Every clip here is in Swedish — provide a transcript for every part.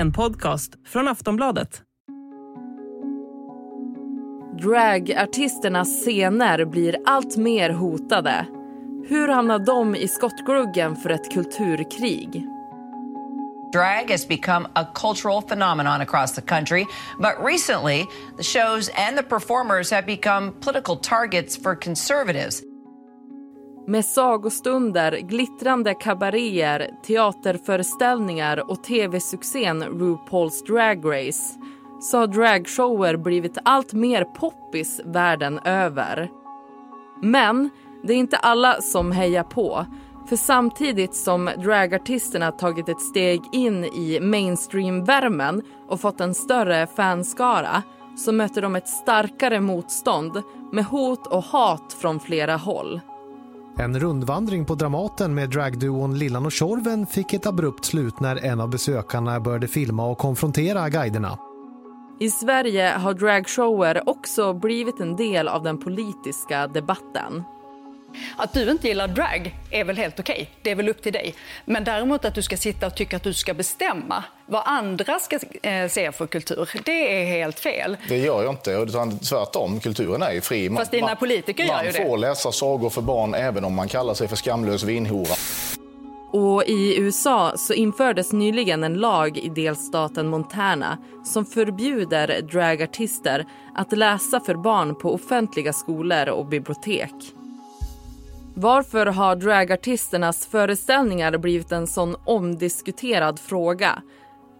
En podcast från Aftonbladet. Dragartisternas scener blir allt mer hotade. Hur hamnar de i skottgluggen för ett kulturkrig? Drag has become a cultural phenomenon across the country, but recently the shows and the performers have become political targets for conservatives. Med sagostunder, glittrande kabaréer, teaterföreställningar och tv-succén RuPaul's Drag Race så har dragshower blivit allt mer poppis världen över. Men det är inte alla som hejar på. För samtidigt som dragartisterna tagit ett steg in i mainstream-värmen och fått en större fanskara så möter de ett starkare motstånd med hot och hat från flera håll. En rundvandring på Dramaten med dragduon Lillan och Tjorven fick ett abrupt slut när en av besökarna började filma och konfrontera guiderna. I Sverige har dragshower också blivit en del av den politiska debatten. Att du inte gillar drag är väl helt okej, okay. det är väl upp till dig. Men däremot att du ska sitta och tycka att du ska bestämma vad andra ska eh, se för kultur, det är helt fel. Det gör jag inte, utan tvärtom, kulturen är ju fri. Man, Fast dina politiker gör ju det. Man får läsa sagor för barn även om man kallar sig för skamlös vinhora. Och i USA så infördes nyligen en lag i delstaten Montana som förbjuder dragartister att läsa för barn på offentliga skolor och bibliotek. Varför har dragartisternas föreställningar blivit en sån omdiskuterad fråga?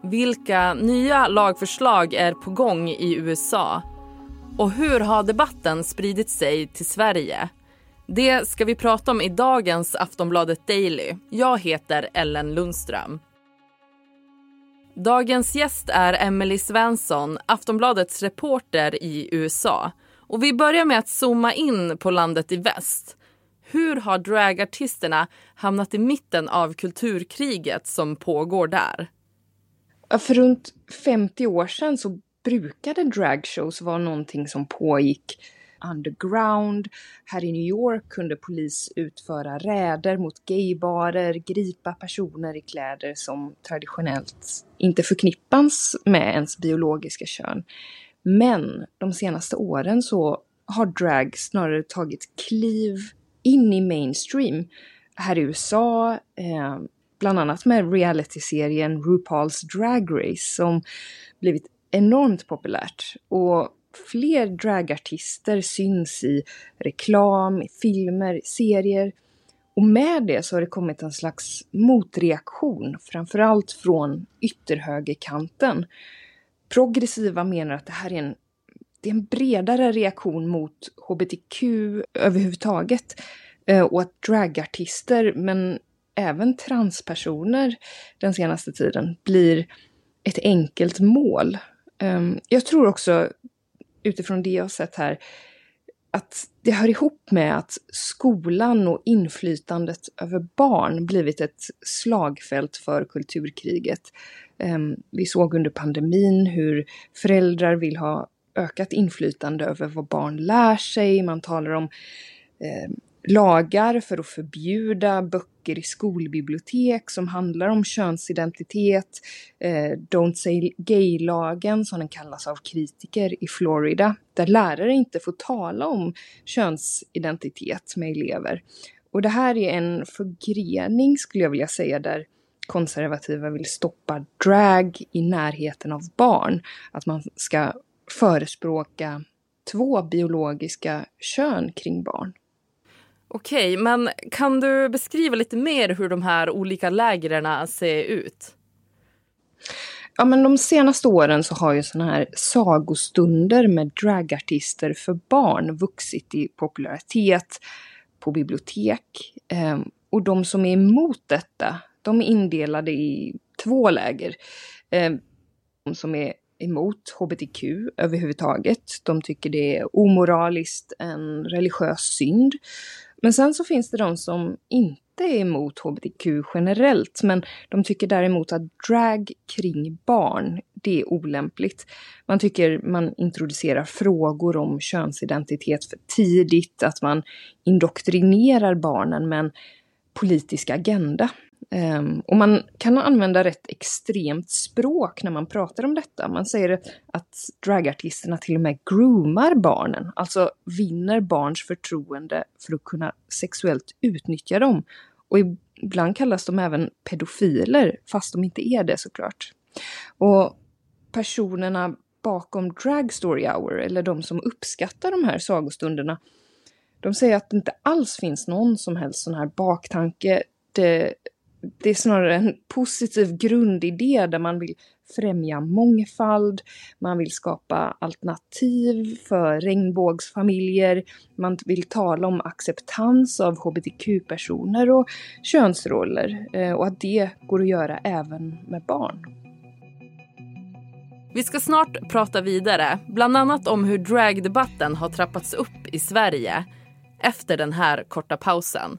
Vilka nya lagförslag är på gång i USA? Och hur har debatten spridit sig till Sverige? Det ska vi prata om i dagens Aftonbladet Daily. Jag heter Ellen Lundström. Dagens gäst är Emily Svensson, Aftonbladets reporter i USA. Och vi börjar med att zooma in på landet i väst. Hur har dragartisterna hamnat i mitten av kulturkriget som pågår där? För runt 50 år sedan så brukade dragshows vara någonting som pågick underground. Här i New York kunde polis utföra räder mot gaybarer, gripa personer i kläder som traditionellt inte förknippas med ens biologiska kön. Men de senaste åren så har drag snarare tagit kliv in i mainstream här i USA, eh, bland annat med realityserien RuPaul's Drag Race som blivit enormt populärt. Och fler dragartister syns i reklam, i filmer, i serier. Och med det så har det kommit en slags motreaktion, framförallt från ytterhögerkanten. Progressiva menar att det här är en det är en bredare reaktion mot hbtq överhuvudtaget. Eh, och att dragartister, men även transpersoner den senaste tiden, blir ett enkelt mål. Ehm, jag tror också, utifrån det jag har sett här, att det hör ihop med att skolan och inflytandet över barn blivit ett slagfält för kulturkriget. Ehm, vi såg under pandemin hur föräldrar vill ha ökat inflytande över vad barn lär sig. Man talar om eh, lagar för att förbjuda böcker i skolbibliotek som handlar om könsidentitet. Eh, Don't say gay-lagen som den kallas av kritiker i Florida. Där lärare inte får tala om könsidentitet med elever. Och det här är en förgrening skulle jag vilja säga där konservativa vill stoppa drag i närheten av barn. Att man ska förespråka två biologiska kön kring barn. Okej, men kan du beskriva lite mer hur de här olika lägren ser ut? Ja, men de senaste åren så har ju såna här sagostunder med dragartister för barn vuxit i popularitet på bibliotek. Ehm, och de som är emot detta, de är indelade i två läger. Ehm, de som är emot hbtq överhuvudtaget. De tycker det är omoraliskt, en religiös synd. Men sen så finns det de som inte är emot hbtq generellt, men de tycker däremot att drag kring barn, det är olämpligt. Man tycker man introducerar frågor om könsidentitet för tidigt, att man indoktrinerar barnen med en politisk agenda. Um, och man kan använda rätt extremt språk när man pratar om detta. Man säger att dragartisterna till och med groomar barnen, alltså vinner barns förtroende för att kunna sexuellt utnyttja dem. Och ibland kallas de även pedofiler, fast de inte är det såklart. Och personerna bakom Drag Story Hour, eller de som uppskattar de här sagostunderna, de säger att det inte alls finns någon som helst sån här baktanke. Det, det är snarare en positiv grundidé där man vill främja mångfald, man vill skapa alternativ för regnbågsfamiljer, man vill tala om acceptans av hbtq-personer och könsroller eh, och att det går att göra även med barn. Vi ska snart prata vidare, bland annat om hur dragdebatten har trappats upp i Sverige efter den här korta pausen.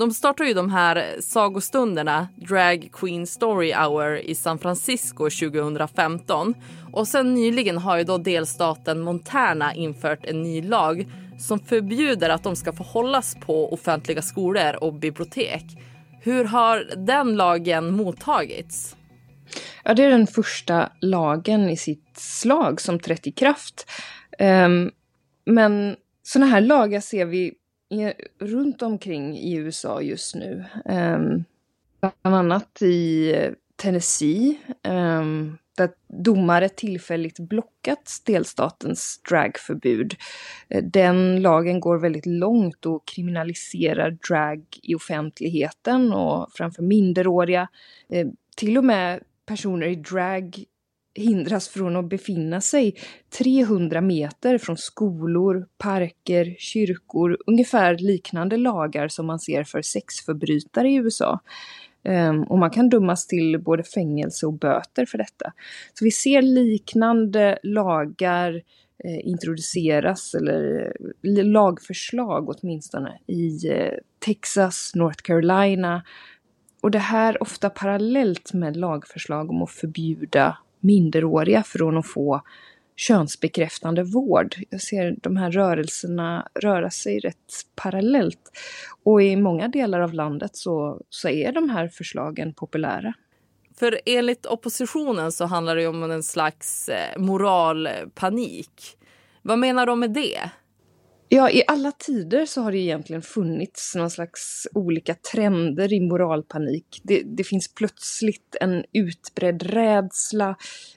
De startar ju de här sagostunderna, Drag Queen Story Hour i San Francisco 2015. Och sen nyligen har ju då delstaten Montana infört en ny lag som förbjuder att de ska få hållas på offentliga skolor och bibliotek. Hur har den lagen mottagits? Ja, det är den första lagen i sitt slag som trätt i kraft. Um, men sådana här lagar ser vi runt omkring i USA just nu. Um, bland annat i Tennessee, um, där domare tillfälligt blockat delstatens dragförbud. Eh, den lagen går väldigt långt och kriminaliserar drag i offentligheten och framför minderåriga. Eh, till och med personer i drag hindras från att befinna sig 300 meter från skolor, parker, kyrkor, ungefär liknande lagar som man ser för sexförbrytare i USA. Ehm, och man kan dömas till både fängelse och böter för detta. Så vi ser liknande lagar eh, introduceras, eller eh, lagförslag åtminstone, i eh, Texas, North Carolina. Och det här ofta parallellt med lagförslag om att förbjuda minderåriga från att få könsbekräftande vård. Jag ser de här rörelserna röra sig rätt parallellt. Och i många delar av landet så, så är de här förslagen populära. För enligt oppositionen så handlar det om en slags eh, moralpanik. Vad menar de med det? Ja, i alla tider så har det egentligen funnits någon slags olika trender i moralpanik. Det, det finns plötsligt en utbredd rädsla,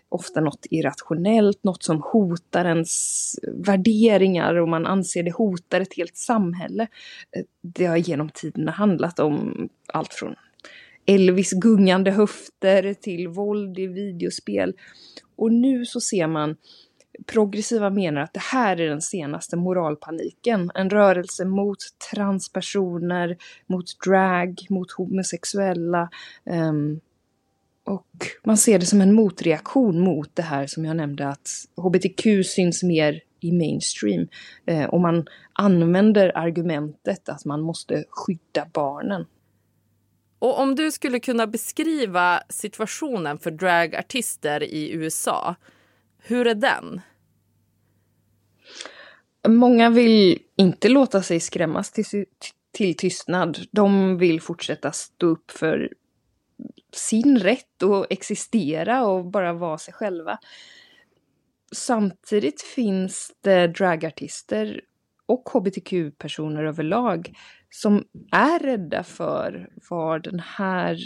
ofta något irrationellt, något som hotar ens värderingar och man anser det hotar ett helt samhälle. Eh, det har genom tiderna handlat om allt från Elvis gungande höfter till våld i videospel. Och nu så ser man progressiva menar att det här är den senaste moralpaniken. En rörelse mot transpersoner, mot drag, mot homosexuella. Um, och man ser det som en motreaktion mot det här som jag nämnde att hbtq syns mer i mainstream. Eh, och man använder argumentet att man måste skydda barnen. Och om du skulle kunna beskriva situationen för dragartister i USA, hur är den? Många vill inte låta sig skrämmas till, till tystnad. De vill fortsätta stå upp för sin rätt att existera och bara vara sig själva. Samtidigt finns det dragartister och hbtq-personer överlag som är rädda för var den här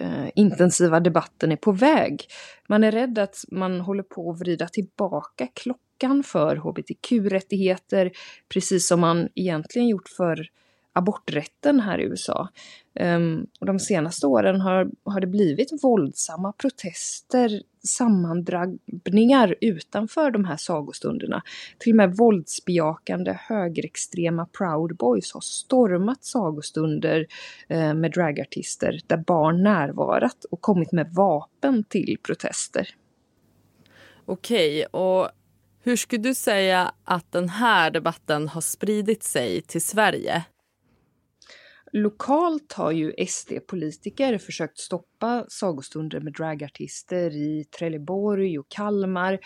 eh, intensiva debatten är på väg. Man är rädd att man håller på att vrida tillbaka klockan för hbtq-rättigheter, precis som man egentligen gjort för aborträtten här i USA. Um, och de senaste åren har, har det blivit våldsamma protester sammandrabbningar utanför de här sagostunderna. Till och med våldsbejakande högerextrema Proud Boys har stormat sagostunder eh, med dragartister där barn närvarat och kommit med vapen till protester. Okej, och hur skulle du säga att den här debatten har spridit sig till Sverige? Lokalt har ju SD-politiker försökt stoppa sagostunder med dragartister i Trelleborg och Kalmar.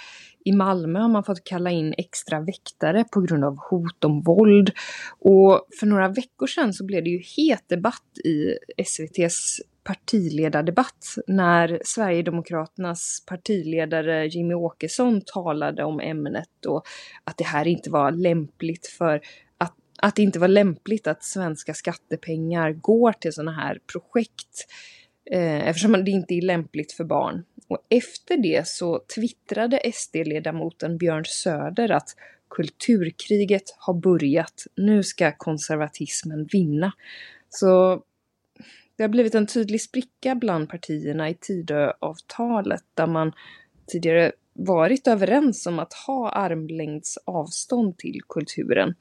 I Malmö har man fått kalla in extra väktare på grund av hot om våld. Och för några veckor sedan så blev det ju het debatt i SVTs partiledardebatt när Sverigedemokraternas partiledare Jimmy Åkesson talade om ämnet och att det här inte var lämpligt för att det inte var lämpligt att svenska skattepengar går till sådana här projekt eh, eftersom det inte är lämpligt för barn. Och efter det så twittrade SD-ledamoten Björn Söder att kulturkriget har börjat, nu ska konservatismen vinna. Så det har blivit en tydlig spricka bland partierna i Tidöavtalet där man tidigare varit överens om att ha armlängds avstånd till kulturen.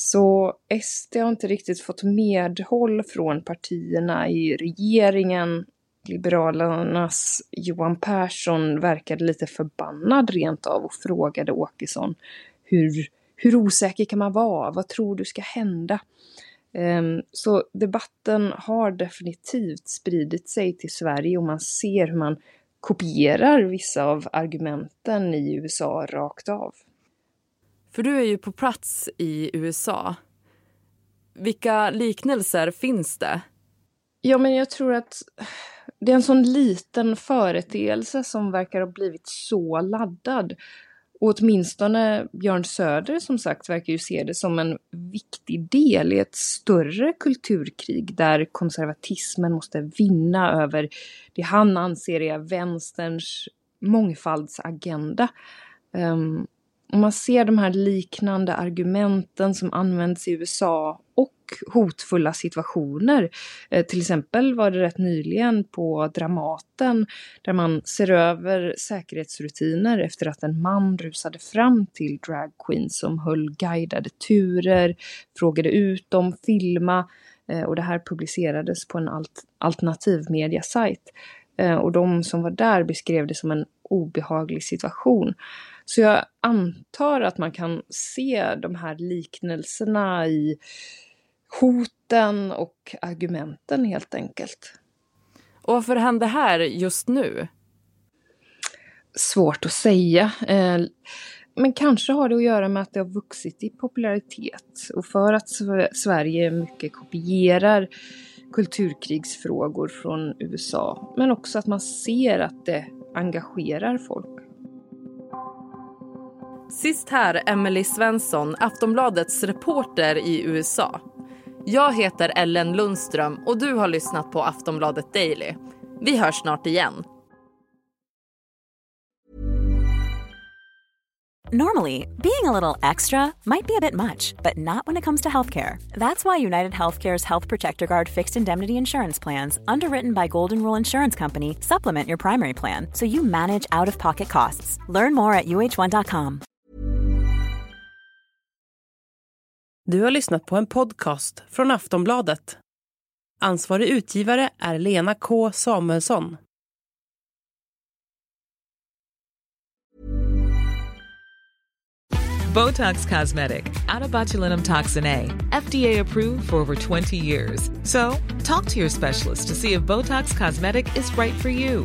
Så SD har inte riktigt fått medhåll från partierna i regeringen. Liberalernas Johan Persson verkade lite förbannad rent av och frågade Åkesson hur, hur osäker kan man vara? Vad tror du ska hända? Ehm, så debatten har definitivt spridit sig till Sverige och man ser hur man kopierar vissa av argumenten i USA rakt av. För du är ju på plats i USA. Vilka liknelser finns det? Ja, men jag tror att det är en sån liten företeelse som verkar ha blivit så laddad. Och åtminstone Björn Söder som sagt verkar ju se det som en viktig del i ett större kulturkrig där konservatismen måste vinna över det han anser är vänsterns mångfaldsagenda. Um, om man ser de här liknande argumenten som används i USA och hotfulla situationer. Eh, till exempel var det rätt nyligen på Dramaten där man ser över säkerhetsrutiner efter att en man rusade fram till dragqueens som höll guidade turer, frågade ut dem, filma eh, och det här publicerades på en alt alternativ mediasajt. Eh, och de som var där beskrev det som en obehaglig situation. Så jag antar att man kan se de här liknelserna i hoten och argumenten helt enkelt. Och varför hände det här just nu? Svårt att säga. Eh, men kanske har det att göra med att det har vuxit i popularitet och för att Sverige mycket kopierar kulturkrigsfrågor från USA. Men också att man ser att det engagerar folk. Sist här Emily Svensson, Aftonbladets reporter i USA. Jag heter Ellen Lundström och du har lyssnat på Aftonbladet Daily. Vi hörs snart igen. Normally, being a little extra might be a bit much, but not when it comes to healthcare. That's why United Healthcare's Health Protector Guard fixed indemnity insurance plans, underwritten by Golden Rule Insurance Company, supplement your primary plan so you manage out of pocket costs. Learn more at uh1.com. Du har lyssnat på en podcast från Aftonbladet. Ansvarig utgivare är Lena K Samuelsson. Botox Cosmetic, Atobatulinum toxin A, FDA approved for over 20 years. So, talk to your specialist to see if Botox Cosmetic is right for you.